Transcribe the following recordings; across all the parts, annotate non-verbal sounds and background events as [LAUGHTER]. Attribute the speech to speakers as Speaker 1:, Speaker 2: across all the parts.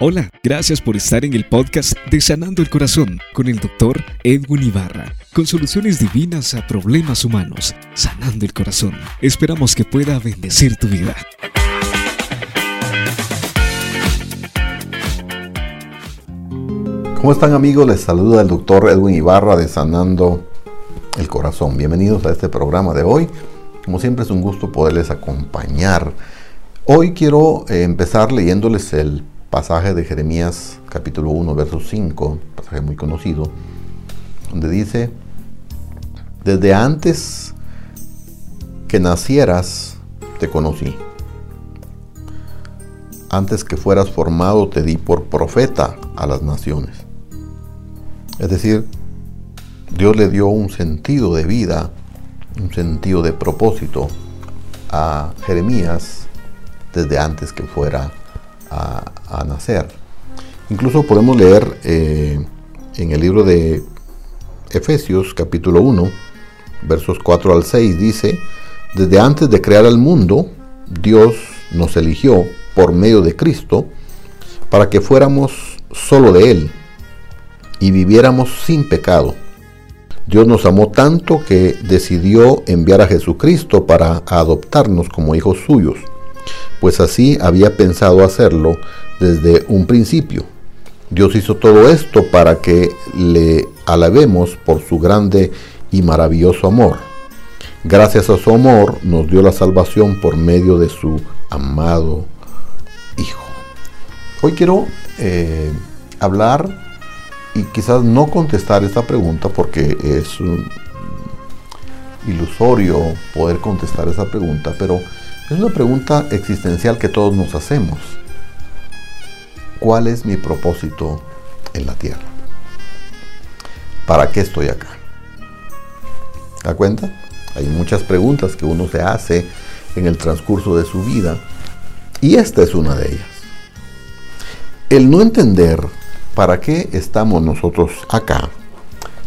Speaker 1: Hola, gracias por estar en el podcast de Sanando el Corazón con el doctor Edwin Ibarra, con soluciones divinas a problemas humanos, sanando el corazón. Esperamos que pueda bendecir tu vida.
Speaker 2: ¿Cómo están amigos? Les saluda el doctor Edwin Ibarra de Sanando el Corazón. Bienvenidos a este programa de hoy. Como siempre es un gusto poderles acompañar. Hoy quiero eh, empezar leyéndoles el pasaje de Jeremías capítulo 1, verso 5, pasaje muy conocido, donde dice, desde antes que nacieras te conocí. Antes que fueras formado te di por profeta a las naciones. Es decir, Dios le dio un sentido de vida, un sentido de propósito a Jeremías desde antes que fuera a, nacer. Incluso podemos leer eh, en el libro de Efesios capítulo 1, versos 4 al 6, dice, desde antes de crear el mundo, Dios nos eligió por medio de Cristo para que fuéramos solo de Él y viviéramos sin pecado. Dios nos amó tanto que decidió enviar a Jesucristo para adoptarnos como hijos suyos pues así había pensado hacerlo desde un principio. Dios hizo todo esto para que le alabemos por su grande y maravilloso amor. Gracias a su amor nos dio la salvación por medio de su amado Hijo. Hoy quiero eh, hablar y quizás no contestar esta pregunta porque es ilusorio poder contestar esa pregunta, pero es una pregunta existencial que todos nos hacemos. ¿Cuál es mi propósito en la tierra? ¿Para qué estoy acá? ¿Da cuenta? Hay muchas preguntas que uno se hace en el transcurso de su vida y esta es una de ellas. El no entender para qué estamos nosotros acá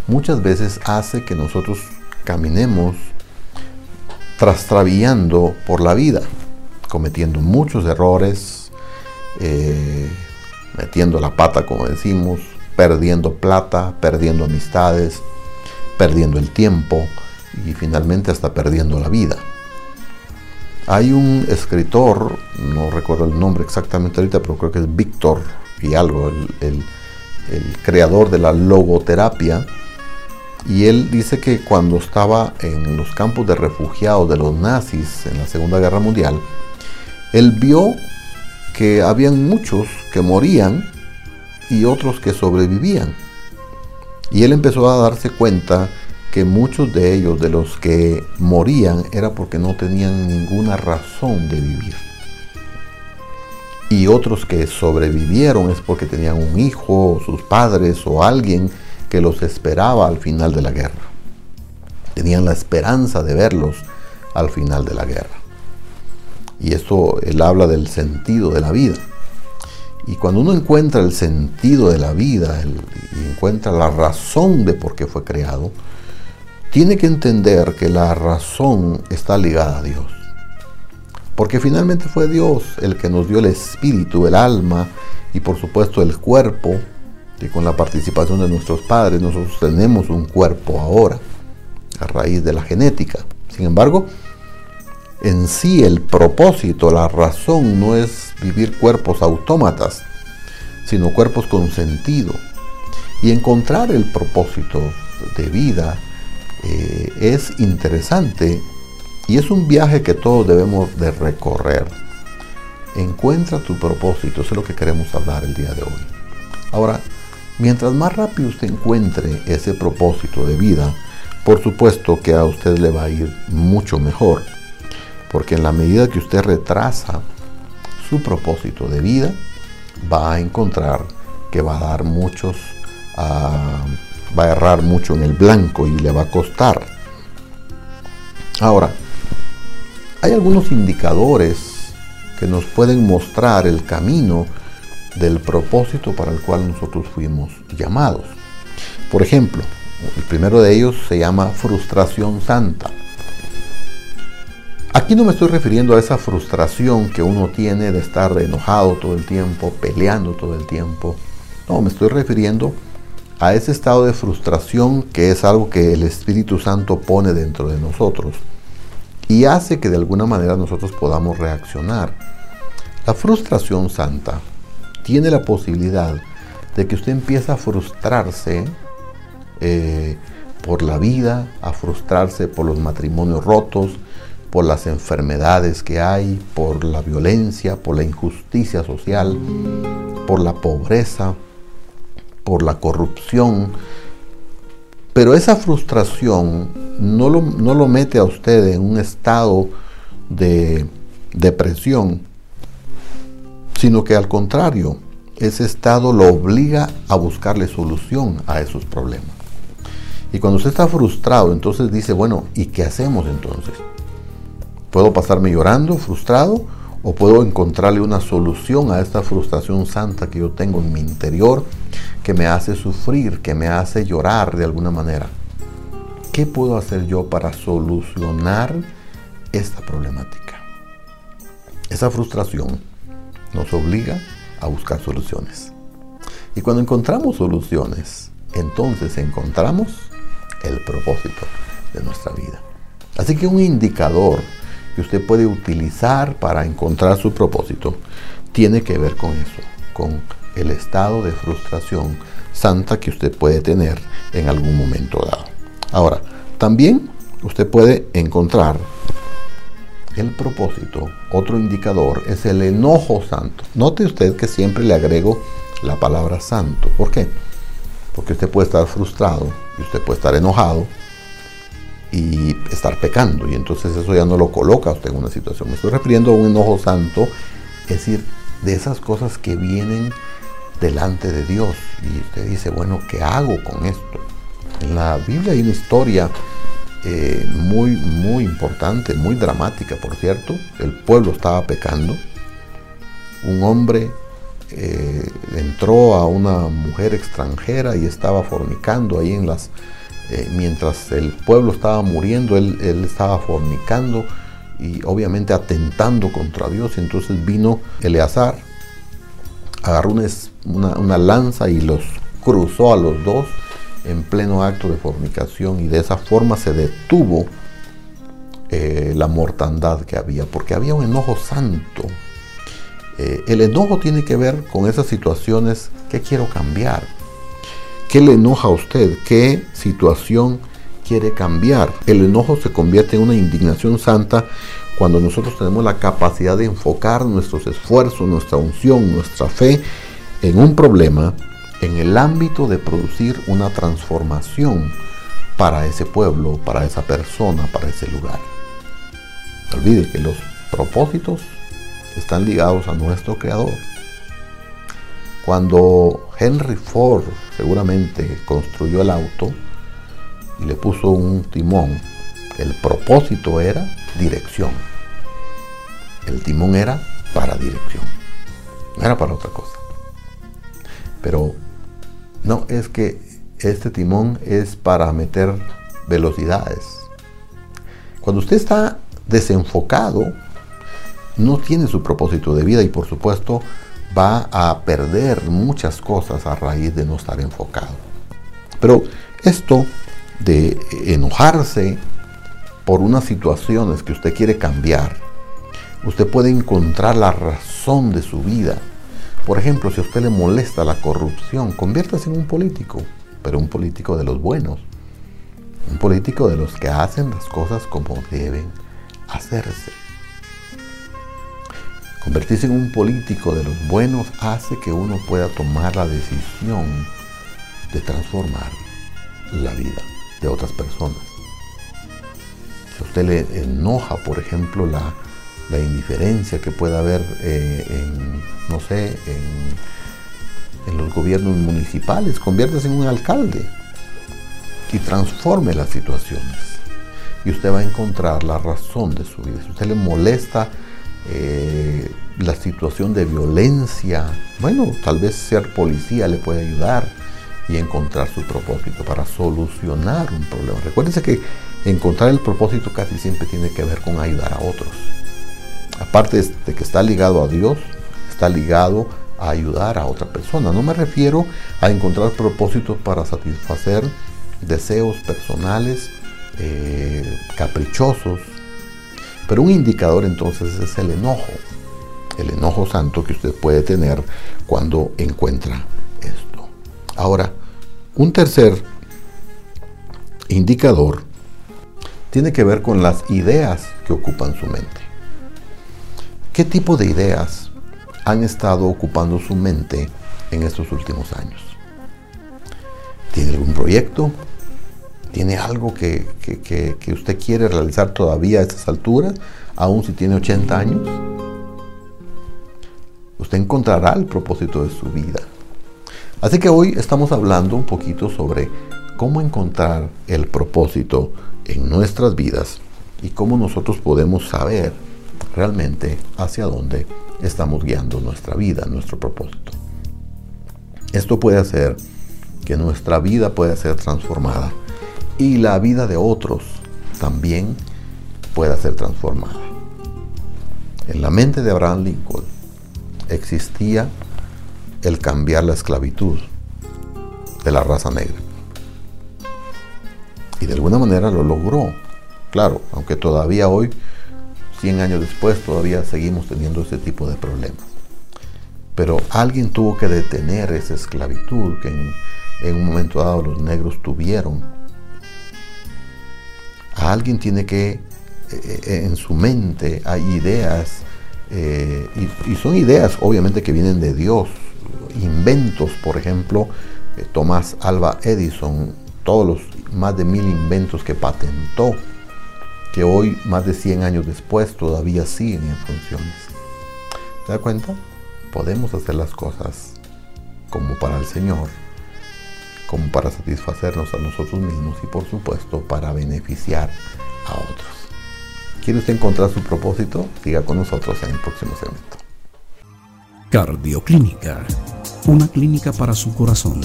Speaker 2: muchas veces hace que nosotros caminemos trastrabillando por la vida, cometiendo muchos errores, eh, metiendo la pata, como decimos, perdiendo plata, perdiendo amistades, perdiendo el tiempo y finalmente hasta perdiendo la vida. Hay un escritor, no recuerdo el nombre exactamente ahorita, pero creo que es Víctor y algo, el creador de la logoterapia, y él dice que cuando estaba en los campos de refugiados de los nazis en la Segunda Guerra Mundial, él vio que habían muchos que morían y otros que sobrevivían. Y él empezó a darse cuenta que muchos de ellos, de los que morían, era porque no tenían ninguna razón de vivir. Y otros que sobrevivieron es porque tenían un hijo, sus padres o alguien que los esperaba al final de la guerra. Tenían la esperanza de verlos al final de la guerra. Y esto él habla del sentido de la vida. Y cuando uno encuentra el sentido de la vida y encuentra la razón de por qué fue creado, tiene que entender que la razón está ligada a Dios. Porque finalmente fue Dios el que nos dio el espíritu, el alma y por supuesto el cuerpo que con la participación de nuestros padres nosotros tenemos un cuerpo ahora, a raíz de la genética. Sin embargo, en sí el propósito, la razón no es vivir cuerpos autómatas, sino cuerpos con sentido. Y encontrar el propósito de vida eh, es interesante y es un viaje que todos debemos de recorrer. Encuentra tu propósito, eso es lo que queremos hablar el día de hoy. Ahora, Mientras más rápido usted encuentre ese propósito de vida, por supuesto que a usted le va a ir mucho mejor. Porque en la medida que usted retrasa su propósito de vida, va a encontrar que va a dar muchos, ah, va a errar mucho en el blanco y le va a costar. Ahora, hay algunos indicadores que nos pueden mostrar el camino del propósito para el cual nosotros fuimos llamados. Por ejemplo, el primero de ellos se llama frustración santa. Aquí no me estoy refiriendo a esa frustración que uno tiene de estar enojado todo el tiempo, peleando todo el tiempo. No, me estoy refiriendo a ese estado de frustración que es algo que el Espíritu Santo pone dentro de nosotros y hace que de alguna manera nosotros podamos reaccionar. La frustración santa tiene la posibilidad de que usted empiece a frustrarse eh, por la vida, a frustrarse por los matrimonios rotos, por las enfermedades que hay, por la violencia, por la injusticia social, por la pobreza, por la corrupción. Pero esa frustración no lo, no lo mete a usted en un estado de depresión, sino que al contrario, ese estado lo obliga a buscarle solución a esos problemas. Y cuando usted está frustrado, entonces dice, bueno, ¿y qué hacemos entonces? ¿Puedo pasarme llorando, frustrado? ¿O puedo encontrarle una solución a esta frustración santa que yo tengo en mi interior, que me hace sufrir, que me hace llorar de alguna manera? ¿Qué puedo hacer yo para solucionar esta problemática? Esa frustración nos obliga a buscar soluciones. Y cuando encontramos soluciones, entonces encontramos el propósito de nuestra vida. Así que un indicador que usted puede utilizar para encontrar su propósito tiene que ver con eso, con el estado de frustración santa que usted puede tener en algún momento dado. Ahora, también usted puede encontrar el propósito. Otro indicador es el enojo santo. Note usted que siempre le agrego la palabra santo. ¿Por qué? Porque usted puede estar frustrado y usted puede estar enojado y estar pecando. Y entonces eso ya no lo coloca usted en una situación. Me estoy refiriendo a un enojo santo, es decir, de esas cosas que vienen delante de Dios. Y usted dice, bueno, ¿qué hago con esto? En la Biblia hay una historia eh, muy, muy importante, muy dramática, por cierto. El pueblo estaba pecando. Un hombre eh, entró a una mujer extranjera y estaba fornicando ahí en las... Eh, mientras el pueblo estaba muriendo, él, estaba fornicando y obviamente atentando contra Dios. Entonces vino Eleazar, agarró una, una lanza y los cruzó a los dos en pleno acto de fornicación y de esa forma se detuvo eh, la mortandad que había, porque había un enojo santo. Eh, el enojo tiene que ver con esas situaciones que quiero cambiar. ¿Qué le enoja a usted? ¿Qué situación quiere cambiar? El enojo se convierte en una indignación santa cuando nosotros tenemos la capacidad de enfocar nuestros esfuerzos, nuestra unción, nuestra fe en un problema en el ámbito de producir una transformación para ese pueblo, para esa persona, para ese lugar. No olvide que los propósitos están ligados a nuestro Creador. Cuando Henry Ford seguramente construyó el auto y le puso un timón, el propósito era dirección. El timón era para dirección, no era para otra cosa. Pero no, es que este timón es para meter velocidades. Cuando usted está desenfocado, no tiene su propósito de vida y por supuesto va a perder muchas cosas a raíz de no estar enfocado. Pero esto de enojarse por unas situaciones que usted quiere cambiar, usted puede encontrar la razón de su vida por ejemplo, si a usted le molesta la corrupción, conviértase en un político, pero un político de los buenos. Un político de los que hacen las cosas como deben hacerse. Convertirse en un político de los buenos hace que uno pueda tomar la decisión de transformar la vida de otras personas. Si a usted le enoja, por ejemplo, la, la indiferencia que pueda haber eh, en, no sé, en, los gobiernos municipales. Conviértase en un alcalde y transforme las situaciones. Y usted va a encontrar la razón de su vida. Si usted le molesta eh, la situación de violencia, bueno, tal vez ser policía le puede ayudar y encontrar su propósito para solucionar un problema. Recuérdense que encontrar el propósito casi siempre tiene que ver con ayudar a otros. Aparte de que está ligado a Dios, está ligado a ayudar a otra persona. No me refiero a encontrar propósitos para satisfacer deseos personales, eh, caprichosos. Pero un indicador entonces es el enojo. El enojo santo que usted puede tener cuando encuentra esto. Ahora, un tercer indicador tiene que ver con las ideas que ocupan su mente. ¿Qué tipo de ideas han estado ocupando su mente en estos últimos años? ¿Tiene algún proyecto? ¿Tiene algo que, usted quiere realizar todavía a estas alturas, aun si tiene 80 años? Usted encontrará el propósito de su vida. Así que hoy estamos hablando un poquito sobre cómo encontrar el propósito en nuestras vidas y cómo nosotros podemos saber realmente hacia dónde estamos guiando nuestra vida, nuestro propósito. Esto puede hacer que nuestra vida pueda ser transformada y la vida de otros también pueda ser transformada. En la mente de Abraham Lincoln existía el cambiar la esclavitud de la raza negra. Y de alguna manera lo logró. Claro, aunque todavía hoy 100 años después todavía seguimos teniendo ese tipo de problemas. Pero alguien tuvo que detener esa esclavitud que en, un momento dado los negros tuvieron. Alguien tiene que, eh, eh, en su mente hay ideas, eh, y, son ideas obviamente que vienen de Dios, inventos, por ejemplo, Tomás Alba Edison, todos los más de mil inventos que patentó, que hoy, más de 100 años después, todavía siguen en funciones. ¿Se da cuenta? Podemos hacer las cosas como para el Señor, como para satisfacernos a nosotros mismos y por supuesto para beneficiar a otros. ¿Quiere usted encontrar su propósito? Siga con nosotros en el próximo segmento.
Speaker 1: Cardioclínica, una clínica para su corazón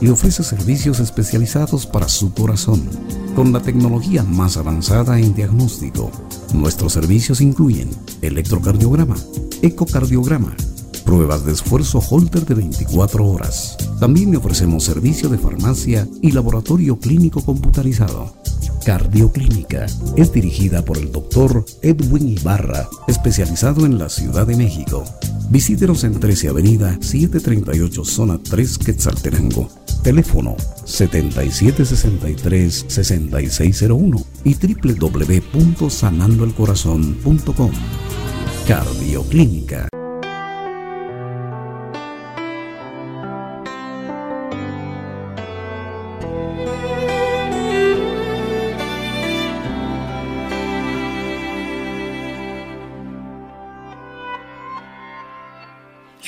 Speaker 1: le ofrece servicios especializados para su corazón, con la tecnología más avanzada en diagnóstico. Nuestros servicios incluyen electrocardiograma, ecocardiograma, pruebas de esfuerzo Holter de 24 horas. También le ofrecemos servicio de farmacia y laboratorio clínico computarizado. Cardioclínica es dirigida por el doctor Edwin Ibarra, especializado en la Ciudad de México. Visítenos en 13 Avenida 738 Zona 3 Quetzaltenango Teléfono 7763-6601 y www.sanandoelcorazon.com. Cardioclínica.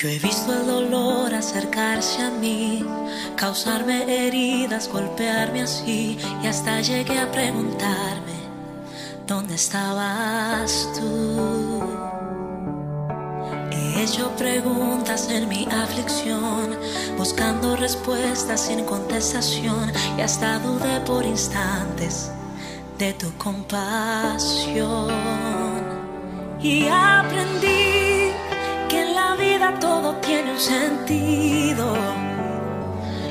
Speaker 3: Yo he visto el dolor acercarse a mí, causarme heridas, golpearme así y hasta llegué a preguntarme, ¿dónde estabas tú? He hecho preguntas en mi aflicción, buscando respuestas sin contestación y hasta dudé por instantes de tu compasión y aprendí sentido.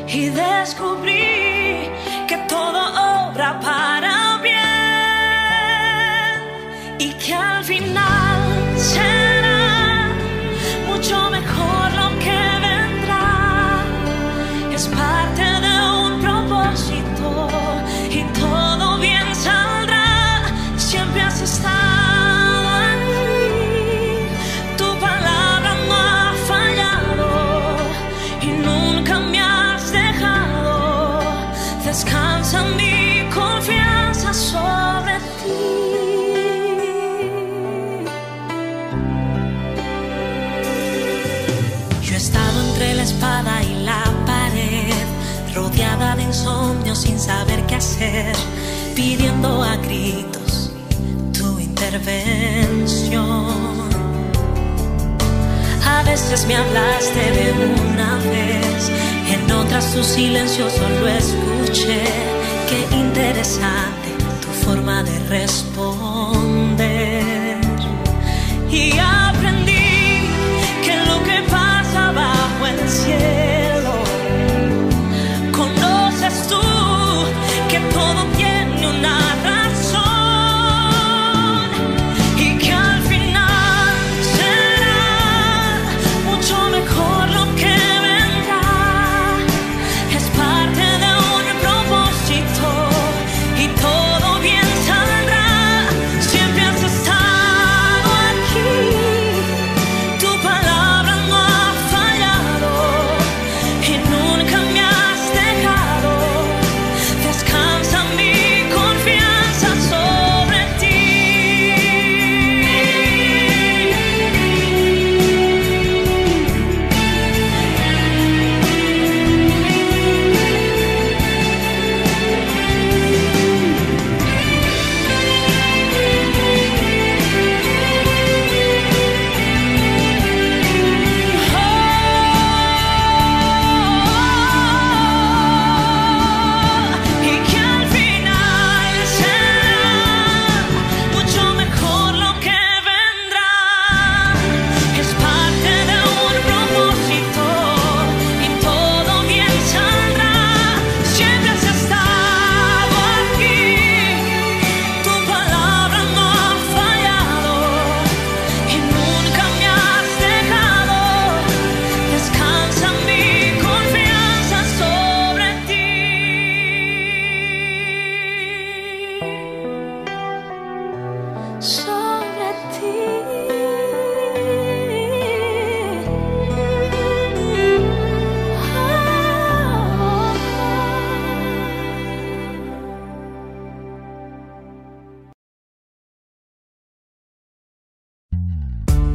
Speaker 3: Y descubrí que todo obra para bien. Y que al final será mucho mejor pidiendo a gritos tu intervención. A veces me hablaste de una vez, en otras tu silencio solo escuché. Qué interesante tu forma de responder.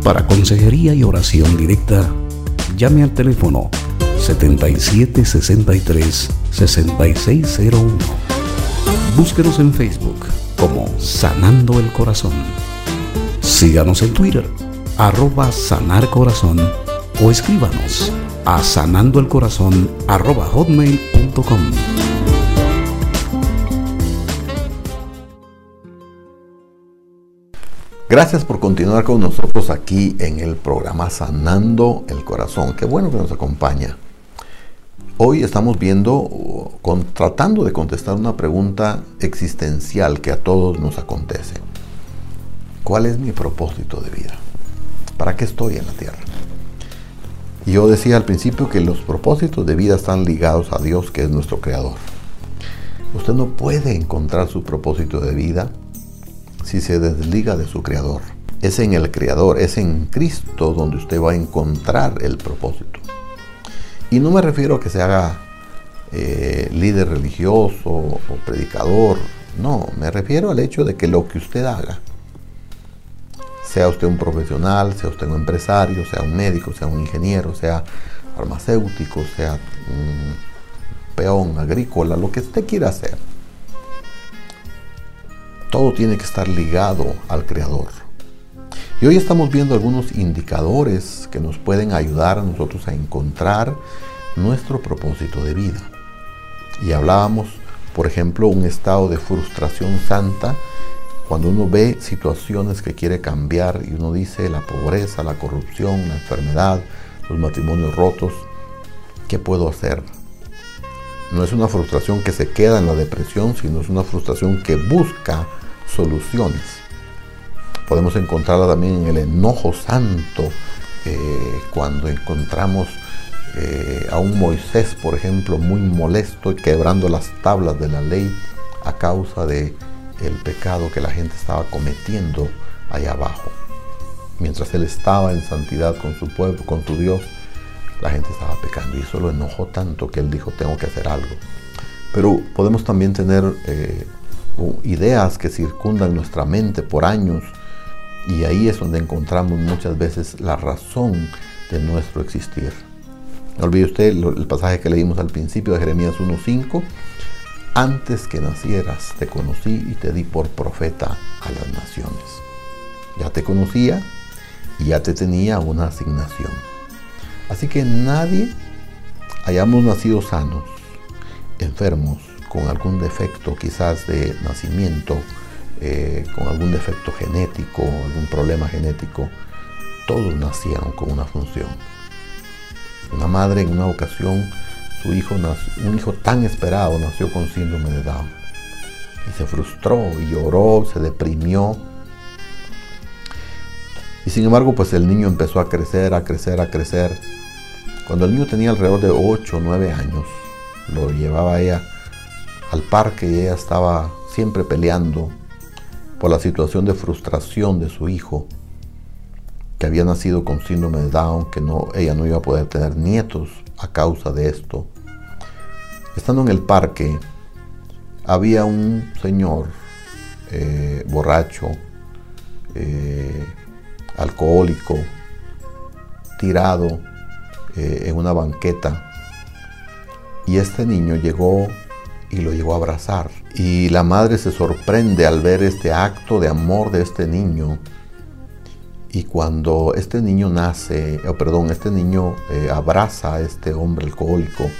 Speaker 4: Para consejería y oración directa, llame al teléfono 7763 6601. Búsquenos en Facebook como Sanando el Corazón. Síganos en Twitter, arroba Sanar Corazón o escríbanos a sanandoelcorazón arroba hotmail.com.
Speaker 2: Gracias por continuar con nosotros aquí en el programa Sanando el Corazón. Qué bueno que nos acompaña. Hoy estamos viendo, tratando de contestar una pregunta existencial que a todos nos acontece. ¿Cuál es mi propósito de vida? ¿Para qué estoy en la tierra? Yo decía al principio que los propósitos de vida están ligados a Dios, que es nuestro creador. Usted no puede encontrar su propósito de vida si se desliga de su creador. Es en el creador, es en Cristo donde usted va a encontrar el propósito. Y no me refiero a que se haga eh, líder religioso o predicador, no, me refiero al hecho de que lo que usted haga, sea usted un profesional, sea usted un empresario, sea un médico, sea un ingeniero, sea farmacéutico, sea un peón agrícola, lo que usted quiera hacer, todo tiene que estar ligado al Creador. Y hoy estamos viendo algunos indicadores que nos pueden ayudar a nosotros a encontrar nuestro propósito de vida. Y hablábamos, por ejemplo, un estado de frustración santa cuando uno ve situaciones que quiere cambiar y uno dice la pobreza, la corrupción, la enfermedad, los matrimonios rotos, ¿qué puedo hacer? No es una frustración que se queda en la depresión, sino es una frustración que busca soluciones. Podemos encontrarla también en el enojo santo, eh, cuando encontramos eh, a un Moisés, por ejemplo, muy molesto y quebrando las tablas de la ley a causa de el pecado que la gente estaba cometiendo allá abajo. Mientras él estaba en santidad con su pueblo, con su Dios, la gente estaba pecando y eso lo enojó tanto que él dijo tengo que hacer algo. Pero podemos también tener eh, ideas que circundan nuestra mente por años y ahí es donde encontramos muchas veces la razón de nuestro existir. No olvide usted el pasaje que leímos al principio de Jeremías 1.5. Antes que nacieras te conocí y te di por profeta a las naciones. Ya te conocía y ya te tenía una asignación. Así que nadie hayamos nacido sanos, enfermos, con algún defecto quizás de nacimiento eh, con algún defecto genético, algún problema genético, todos nacieron con una función. Una madre en una ocasión, su hijo, un hijo tan esperado, nació con síndrome de Down. Y se frustró y lloró, se deprimió. Y sin embargo, pues el niño empezó a crecer, a crecer, a crecer. Cuando el niño tenía alrededor de 8 o 9 años, lo llevaba ella al parque y ella estaba siempre peleando por la situación de frustración de su hijo que había nacido con síndrome de Down, que no, ella no iba a poder tener nietos a causa de esto. Estando en el parque, había un señor eh, borracho, eh, alcohólico, tirado eh, en una banqueta. Y este niño llegó y lo llegó a abrazar. Y la madre se sorprende al ver este acto de amor de este niño y cuando este niño nace, o perdón, este niño eh, abraza a este hombre alcohólico,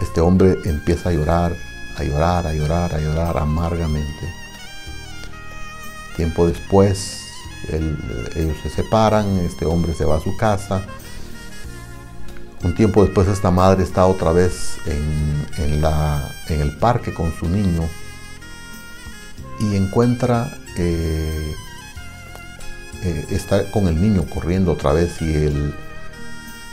Speaker 2: este hombre empieza a llorar, a llorar, a llorar, a llorar amargamente. Tiempo después, ellos se separan, este hombre se va a su casa. Un tiempo después esta madre está otra vez en, el parque con su niño y encuentra eh, eh, está con el niño corriendo otra vez y él,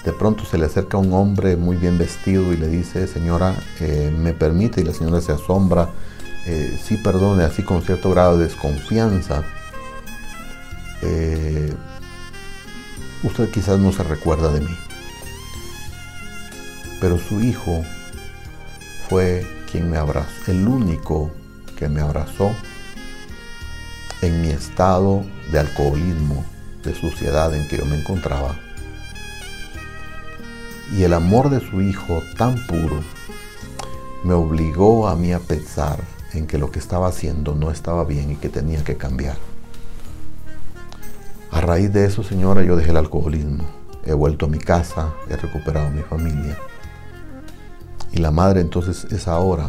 Speaker 2: de pronto se le acerca un hombre muy bien vestido y le dice, señora, eh, me permite, y la señora se asombra, sí perdone, así con cierto grado de desconfianza. Usted quizás no se recuerda de mí, pero su hijo fue quien me abrazó, el único que me abrazó en mi estado de alcoholismo, de suciedad en que yo me encontraba. Y el amor de su hijo tan puro me obligó a mí a pensar en que lo que estaba haciendo no estaba bien y que tenía que cambiar. A raíz de eso, señora, yo dejé el alcoholismo. He vuelto a mi casa, he recuperado a mi familia. Y la madre entonces es ahora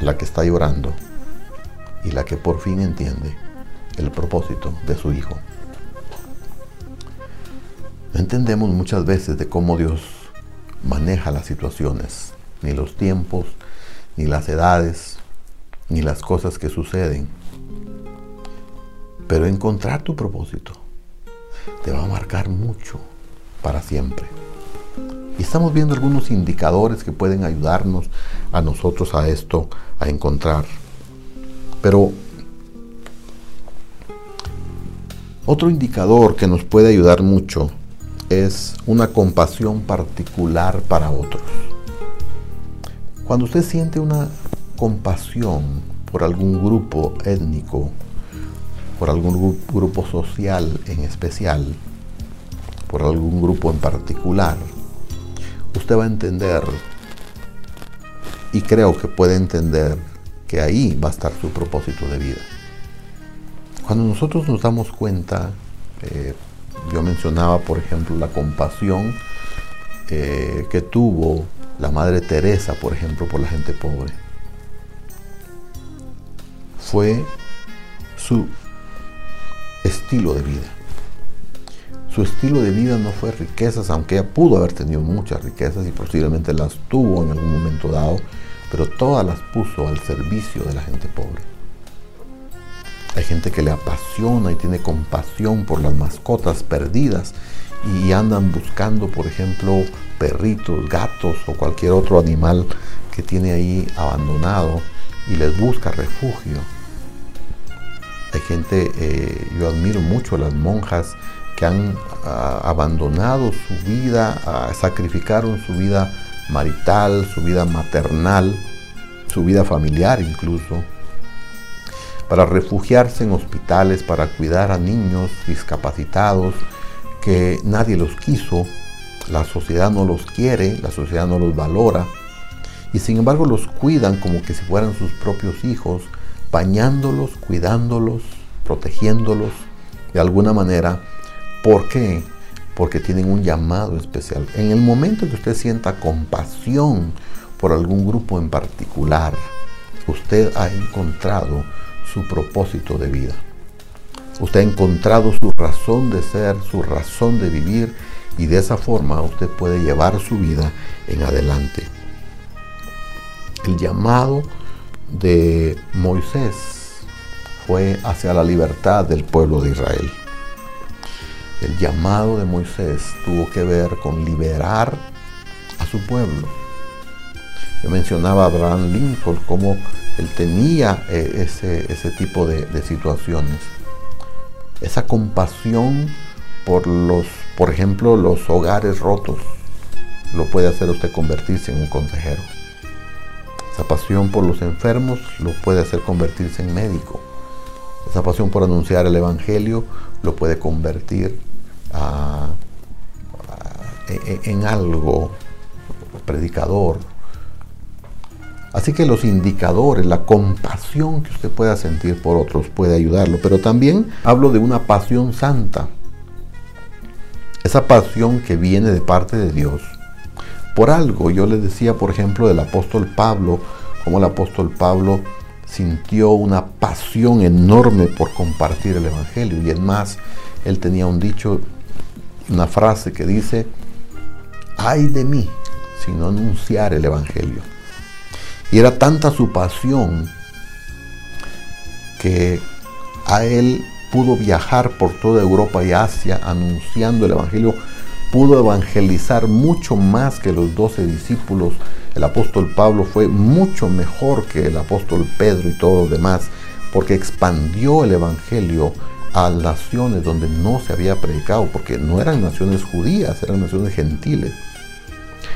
Speaker 2: la que está llorando y la que por fin entiende el propósito de su Hijo. No entendemos muchas veces de cómo Dios maneja las situaciones, ni los tiempos, ni las edades, ni las cosas que suceden. Pero encontrar tu propósito te va a marcar mucho para siempre. Y estamos viendo algunos indicadores que pueden ayudarnos a nosotros a esto, a encontrar. Pero Otro indicador que nos puede ayudar mucho es una compasión particular para otros. Cuando usted siente una compasión por algún grupo étnico, por algún grupo social en especial, por algún grupo en particular, usted va a entender, y creo que puede entender, que ahí va a estar su propósito de vida. Cuando nosotros nos damos cuenta, eh, yo mencionaba por ejemplo la compasión eh, que tuvo la Madre Teresa, por ejemplo, por la gente pobre. Fue su estilo de vida. Su estilo de vida no fue riquezas, aunque ella pudo haber tenido muchas riquezas y posiblemente las tuvo en algún momento dado, pero todas las puso al servicio de la gente pobre. Hay gente que le apasiona y tiene compasión por las mascotas perdidas y andan buscando, por ejemplo, perritos, gatos o cualquier otro animal que tiene ahí abandonado y les busca refugio. Hay gente, eh, yo admiro mucho a las monjas que han ah, abandonado su vida, ah, sacrificaron su vida marital, su vida maternal, su vida familiar incluso, para refugiarse en hospitales, para cuidar a niños discapacitados que nadie los quiso, la sociedad no los quiere, la sociedad no los valora, y sin embargo los cuidan como que si fueran sus propios hijos, bañándolos, cuidándolos, protegiéndolos de alguna manera. ¿Por qué? Porque tienen un llamado especial. En el momento que usted sienta compasión por algún grupo en particular, usted ha encontrado su propósito de vida. Usted ha encontrado su razón de ser, su razón de vivir y de esa forma usted puede llevar su vida en adelante. El llamado de Moisés fue hacia la libertad del pueblo de Israel. El llamado de Moisés tuvo que ver con liberar a su pueblo. Yo mencionaba Abraham Lincoln como él tenía eh, ese, ese tipo de, de situaciones. Esa compasión por los, por ejemplo, los hogares rotos, lo puede hacer usted convertirse en un consejero. Esa pasión por los enfermos lo puede hacer convertirse en médico. Esa pasión por anunciar el Evangelio lo puede convertir en algo predicador. Así que los indicadores, la compasión que usted pueda sentir por otros puede ayudarlo. Pero también hablo de una pasión santa. Esa pasión que viene de parte de Dios. Por algo, yo les decía, por ejemplo, del apóstol Pablo, como el apóstol Pablo sintió una pasión enorme por compartir el Evangelio. Y es más, él tenía un dicho, una frase que dice, ay de mí si no anunciar el Evangelio. Y era tanta su pasión que a él pudo viajar por toda Europa y Asia anunciando el Evangelio, pudo evangelizar mucho más que los doce discípulos. El apóstol Pablo fue mucho mejor que el apóstol Pedro y todos los demás, porque expandió el Evangelio a naciones donde no se había predicado, porque no eran naciones judías, eran naciones gentiles.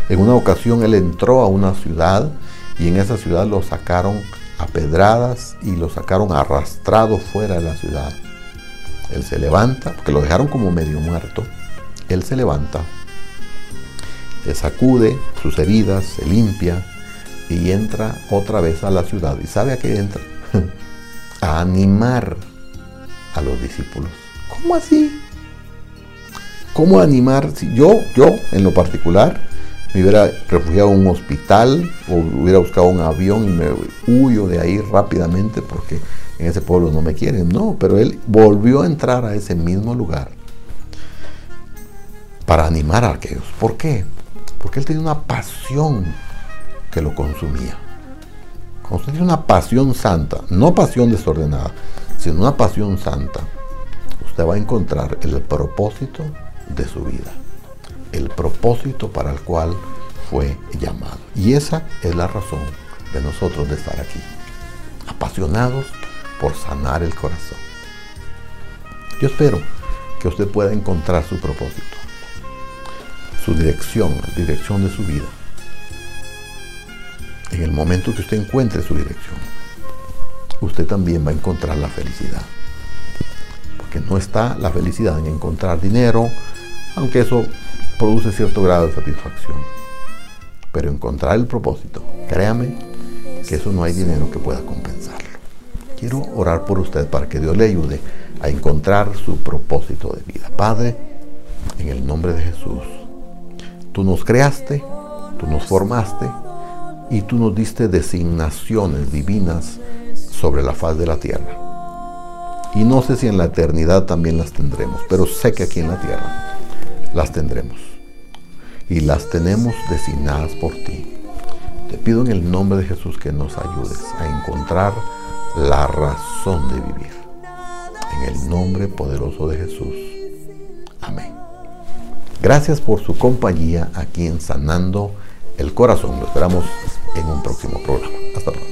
Speaker 2: En una ocasión él entró a una ciudad y en esa ciudad lo sacaron a pedradas y lo sacaron arrastrado fuera de la ciudad. Él se levanta, porque lo dejaron como medio muerto. Él se levanta, se sacude sus heridas, se limpia y entra otra vez a la ciudad. ¿Y sabe a qué entra? [LAUGHS] a animar a los discípulos. ¿Cómo así? ¿Cómo animar? Si yo, yo en lo particular, me hubiera refugiado en un hospital o hubiera buscado un avión y me huyo de ahí rápidamente porque en ese pueblo no me quieren. No, pero él volvió a entrar a ese mismo lugar para animar a aquellos. ¿Por qué? Porque él tenía una pasión que lo consumía. Cuando usted tiene una pasión santa, no pasión desordenada, sino una pasión santa, usted va a encontrar el propósito de su vida. El propósito para el cual fue llamado. Y esa es la razón de nosotros de estar aquí. Apasionados por sanar el corazón. Yo espero que usted pueda encontrar su propósito, su dirección, la dirección de su vida. En el momento que usted encuentre su dirección, usted también va a encontrar la felicidad. Porque no está la felicidad en encontrar dinero, aunque eso produce cierto grado de satisfacción. Pero encontrar el propósito, créame que eso no hay dinero que pueda compensarlo. Quiero orar por usted para que Dios le ayude a encontrar su propósito de vida. Padre, en el nombre de Jesús, tú nos creaste, tú nos formaste y tú nos diste designaciones divinas sobre la faz de la tierra. Y no sé si en la eternidad también las tendremos, pero sé que aquí en la tierra las tendremos. Y las tenemos designadas por ti. Te pido en el nombre de Jesús que nos ayudes a encontrar la razón de vivir. En el nombre poderoso de Jesús. Amén. Gracias por su compañía aquí en Sanando el Corazón. Lo esperamos en un próximo programa. Hasta pronto.